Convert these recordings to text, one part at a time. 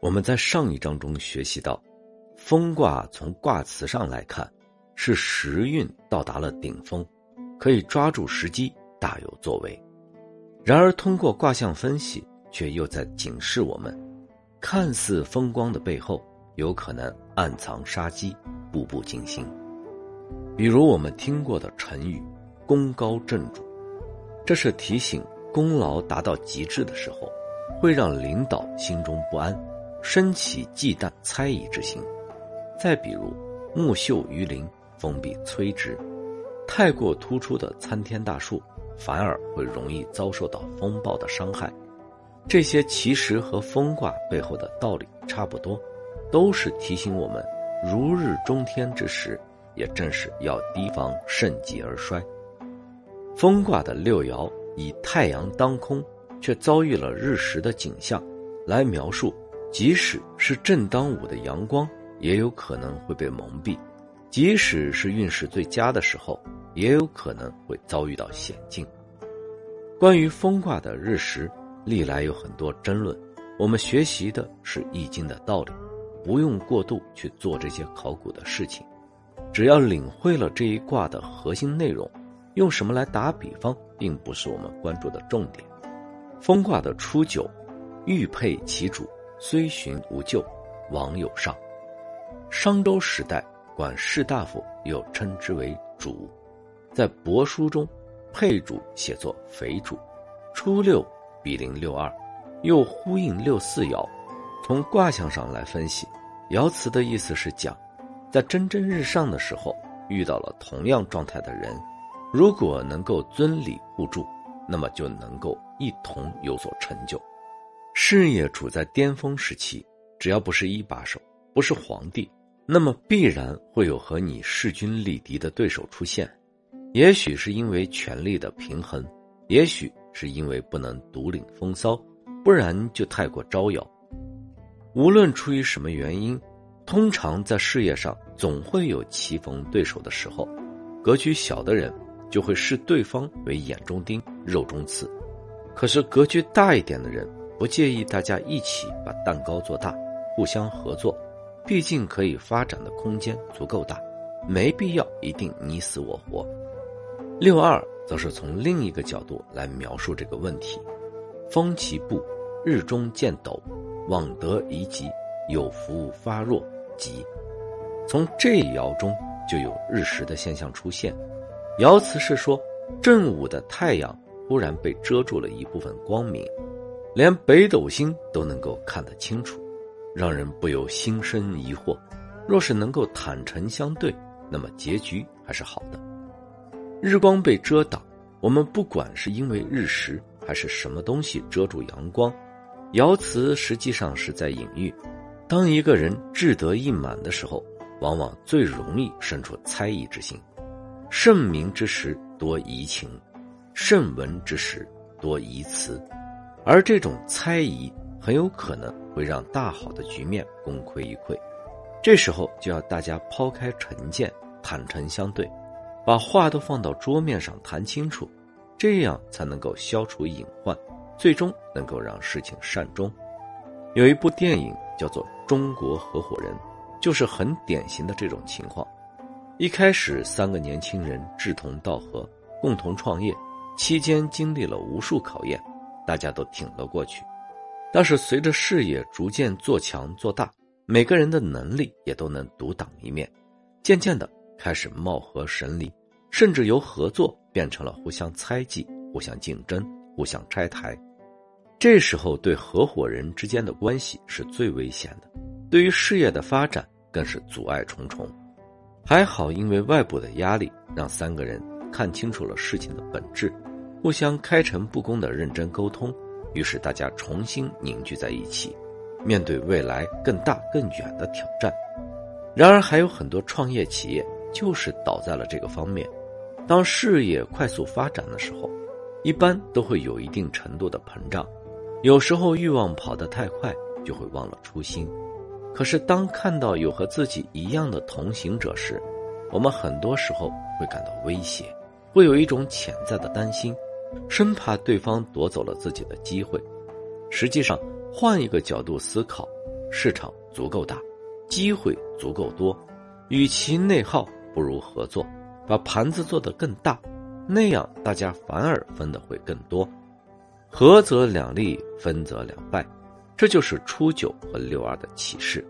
我们在上一章中学习到，风卦从卦辞上来看，是时运到达了顶峰，可以抓住时机，大有作为。然而，通过卦象分析，却又在警示我们：看似风光的背后，有可能暗藏杀机，步步惊心。比如我们听过的成语“功高震主”，这是提醒功劳达到极致的时候，会让领导心中不安。升起忌惮、猜疑之心。再比如，木秀于林，风必摧之。太过突出的参天大树，反而会容易遭受到风暴的伤害。这些其实和风卦背后的道理差不多，都是提醒我们，如日中天之时，也正是要提防盛极而衰。风卦的六爻以太阳当空，却遭遇了日食的景象，来描述。即使是正当午的阳光，也有可能会被蒙蔽；即使是运势最佳的时候，也有可能会遭遇到险境。关于风卦的日食，历来有很多争论。我们学习的是《易经》的道理，不用过度去做这些考古的事情，只要领会了这一卦的核心内容。用什么来打比方，并不是我们关注的重点。风卦的初九，玉佩其主。虽寻无咎，王有上。商周时代，管士大夫又称之为主，在帛书中，配主写作肥主。初六比邻六二，又呼应六四爻。从卦象上来分析，爻辞的意思是讲，在蒸蒸日上的时候，遇到了同样状态的人，如果能够尊礼互助，那么就能够一同有所成就。事业处在巅峰时期，只要不是一把手，不是皇帝，那么必然会有和你势均力敌的对手出现。也许是因为权力的平衡，也许是因为不能独领风骚，不然就太过招摇。无论出于什么原因，通常在事业上总会有棋逢对手的时候。格局小的人就会视对方为眼中钉、肉中刺，可是格局大一点的人。不介意大家一起把蛋糕做大，互相合作，毕竟可以发展的空间足够大，没必要一定你死我活。六二则是从另一个角度来描述这个问题：风其布，日中见斗，往得宜吉，有福发弱吉。从这一爻中就有日食的现象出现，爻辞是说正午的太阳忽然被遮住了一部分光明。连北斗星都能够看得清楚，让人不由心生疑惑。若是能够坦诚相对，那么结局还是好的。日光被遮挡，我们不管是因为日食还是什么东西遮住阳光，爻辞实际上是在隐喻：当一个人志得意满的时候，往往最容易生出猜疑之心。盛名之时多疑情，盛文之时多疑辞。而这种猜疑很有可能会让大好的局面功亏一篑，这时候就要大家抛开成见，坦诚相对，把话都放到桌面上谈清楚，这样才能够消除隐患，最终能够让事情善终。有一部电影叫做《中国合伙人》，就是很典型的这种情况。一开始，三个年轻人志同道合，共同创业，期间经历了无数考验。大家都挺了过去，但是随着事业逐渐做强做大，每个人的能力也都能独当一面，渐渐的开始貌合神离，甚至由合作变成了互相猜忌、互相竞争、互相拆台。这时候对合伙人之间的关系是最危险的，对于事业的发展更是阻碍重重。还好，因为外部的压力，让三个人看清楚了事情的本质。互相开诚布公的认真沟通，于是大家重新凝聚在一起，面对未来更大更远的挑战。然而，还有很多创业企业就是倒在了这个方面。当事业快速发展的时候，一般都会有一定程度的膨胀，有时候欲望跑得太快，就会忘了初心。可是，当看到有和自己一样的同行者时，我们很多时候会感到威胁，会有一种潜在的担心。生怕对方夺走了自己的机会。实际上，换一个角度思考，市场足够大，机会足够多，与其内耗，不如合作，把盘子做得更大，那样大家反而分的会更多。合则两利，分则两败，这就是初九和六二的启示。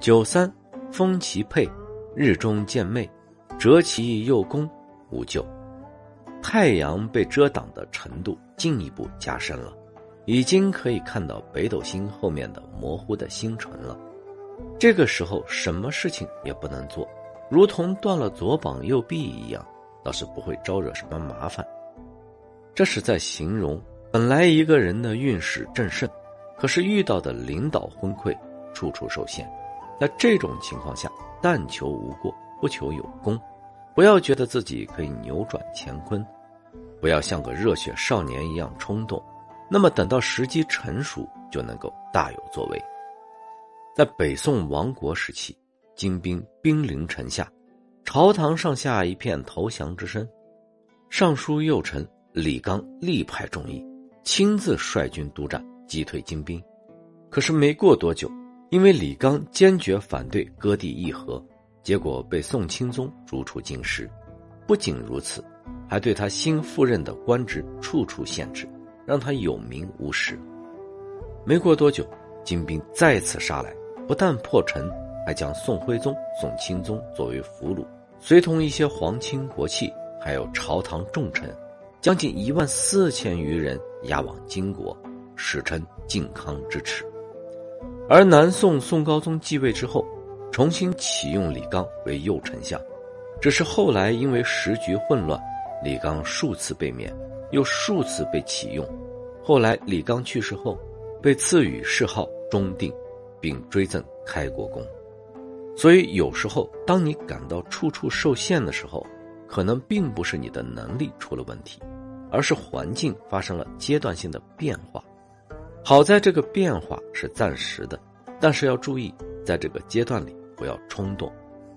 九三，风其配，日中见昧，折其右弓，无咎。太阳被遮挡的程度进一步加深了，已经可以看到北斗星后面的模糊的星辰了。这个时候，什么事情也不能做，如同断了左膀右臂一样，倒是不会招惹什么麻烦。这是在形容。本来一个人的运势正盛，可是遇到的领导昏聩，处处受限。在这种情况下，但求无过，不求有功。不要觉得自己可以扭转乾坤，不要像个热血少年一样冲动。那么等到时机成熟，就能够大有作为。在北宋亡国时期，金兵兵临城下，朝堂上下一片投降之声。尚书右丞李纲力排众议。亲自率军督战，击退金兵。可是没过多久，因为李纲坚决反对割地议和，结果被宋钦宗逐出京师。不仅如此，还对他新赴任的官职处处限制，让他有名无实。没过多久，金兵再次杀来，不但破城，还将宋徽宗、宋钦宗作为俘虏，随同一些皇亲国戚，还有朝堂重臣。将近一万四千余人押往金国，史称靖康之耻。而南宋宋高宗继位之后，重新启用李纲为右丞相，只是后来因为时局混乱，李刚数次被免，又数次被启用。后来李刚去世后，被赐予谥号忠定，并追赠开国公。所以有时候，当你感到处处受限的时候，可能并不是你的能力出了问题。而是环境发生了阶段性的变化，好在这个变化是暂时的，但是要注意，在这个阶段里不要冲动，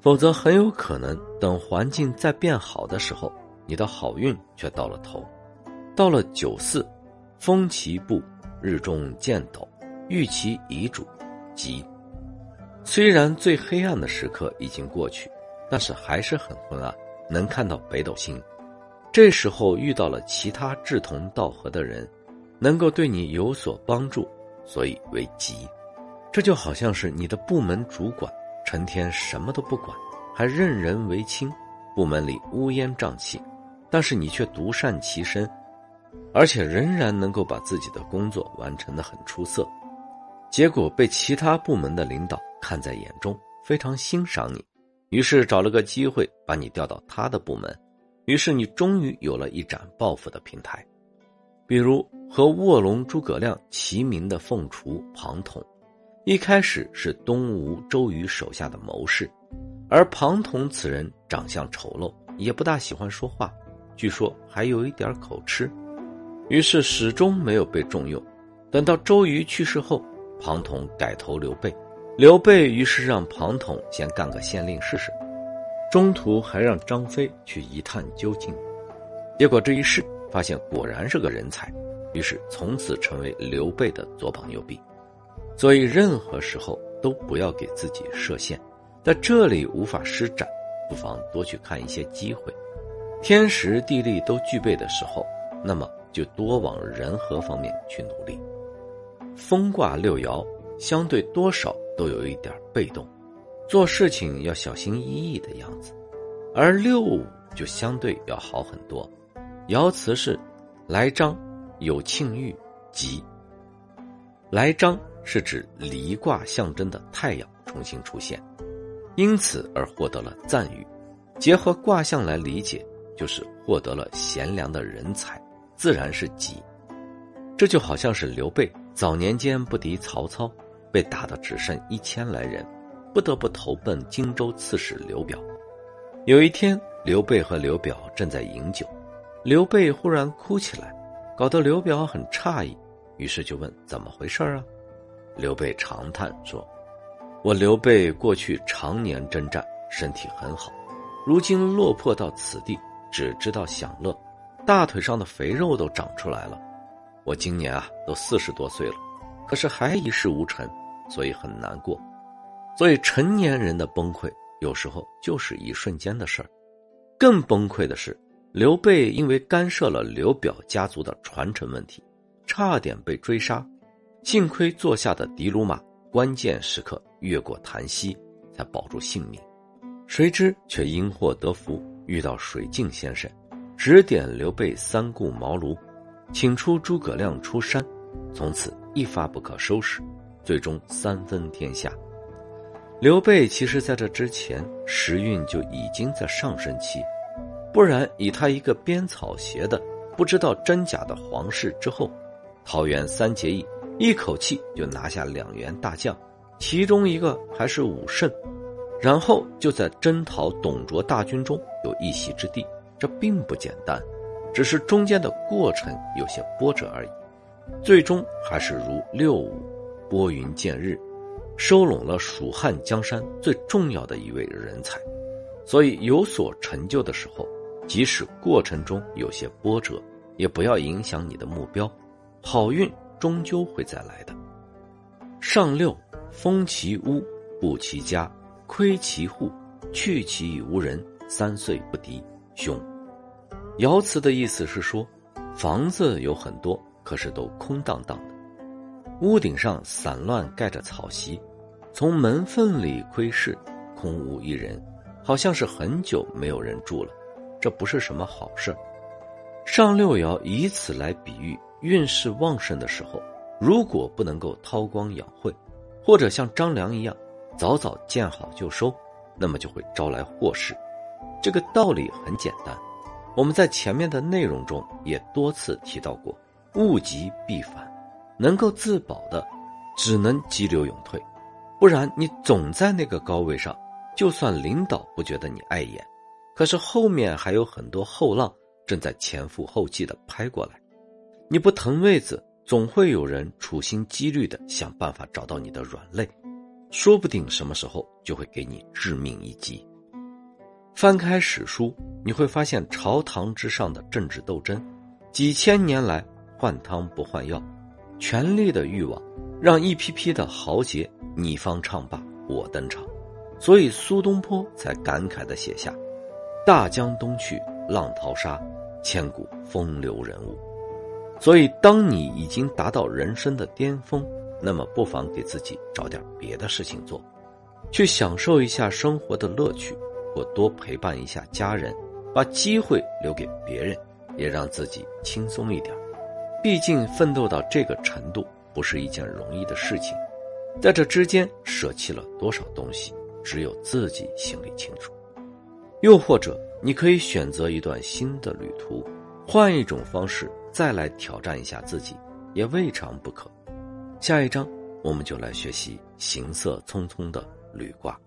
否则很有可能等环境再变好的时候，你的好运却到了头。到了九四，风其步，日中见斗，遇其遗嘱，吉。虽然最黑暗的时刻已经过去，但是还是很昏暗，能看到北斗星。这时候遇到了其他志同道合的人，能够对你有所帮助，所以为吉。这就好像是你的部门主管成天什么都不管，还任人唯亲，部门里乌烟瘴气，但是你却独善其身，而且仍然能够把自己的工作完成的很出色，结果被其他部门的领导看在眼中，非常欣赏你，于是找了个机会把你调到他的部门。于是你终于有了一展抱负的平台，比如和卧龙诸葛亮齐名的凤雏庞统，一开始是东吴周瑜手下的谋士，而庞统此人长相丑陋，也不大喜欢说话，据说还有一点口吃，于是始终没有被重用。等到周瑜去世后，庞统改投刘备，刘备于是让庞统先干个县令试试。中途还让张飞去一探究竟，结果这一试发现果然是个人才，于是从此成为刘备的左膀右臂。所以任何时候都不要给自己设限，在这里无法施展，不妨多去看一些机会。天时地利都具备的时候，那么就多往人和方面去努力。风卦六爻相对多少都有一点被动。做事情要小心翼翼的样子，而六五就相对要好很多。爻辞是：来章，有庆遇，吉。来章是指离卦象征的太阳重新出现，因此而获得了赞誉。结合卦象来理解，就是获得了贤良的人才，自然是吉。这就好像是刘备早年间不敌曹操，被打得只剩一千来人。不得不投奔荆州刺史刘表。有一天，刘备和刘表正在饮酒，刘备忽然哭起来，搞得刘表很诧异，于是就问：“怎么回事啊？”刘备长叹说：“我刘备过去常年征战，身体很好，如今落魄到此地，只知道享乐，大腿上的肥肉都长出来了。我今年啊，都四十多岁了，可是还一事无成。”所以很难过。所以成年人的崩溃有时候就是一瞬间的事儿。更崩溃的是，刘备因为干涉了刘表家族的传承问题，差点被追杀。幸亏坐下的的卢马关键时刻越过檀溪，才保住性命。谁知却因祸得福，遇到水镜先生，指点刘备三顾茅庐，请出诸葛亮出山，从此一发不可收拾，最终三分天下。刘备其实在这之前时运就已经在上升期，不然以他一个编草鞋的不知道真假的皇室之后，桃园三结义，一口气就拿下两员大将，其中一个还是武圣，然后就在征讨董卓大军中有一席之地，这并不简单，只是中间的过程有些波折而已，最终还是如六五，拨云见日。收拢了蜀汉江山最重要的一位人才，所以有所成就的时候，即使过程中有些波折，也不要影响你的目标，好运终究会再来的。上六，封其屋，布其家，窥其户，去其无人，三岁不敌，凶。爻辞的意思是说，房子有很多，可是都空荡荡的，屋顶上散乱盖着草席。从门缝里窥视，空无一人，好像是很久没有人住了。这不是什么好事上六爻以此来比喻运势旺盛的时候，如果不能够韬光养晦，或者像张良一样早早见好就收，那么就会招来祸事。这个道理很简单，我们在前面的内容中也多次提到过：物极必反，能够自保的，只能急流勇退。不然，你总在那个高位上，就算领导不觉得你碍眼，可是后面还有很多后浪正在前赴后继的拍过来。你不腾位子，总会有人处心积虑的想办法找到你的软肋，说不定什么时候就会给你致命一击。翻开史书，你会发现朝堂之上的政治斗争，几千年来换汤不换药，权力的欲望让一批批的豪杰。你方唱罢我登场，所以苏东坡才感慨的写下：“大江东去，浪淘沙，千古风流人物。”所以，当你已经达到人生的巅峰，那么不妨给自己找点别的事情做，去享受一下生活的乐趣，或多陪伴一下家人，把机会留给别人，也让自己轻松一点。毕竟，奋斗到这个程度不是一件容易的事情。在这之间舍弃了多少东西，只有自己心里清楚。又或者，你可以选择一段新的旅途，换一种方式再来挑战一下自己，也未尝不可。下一章，我们就来学习行色匆匆的旅卦。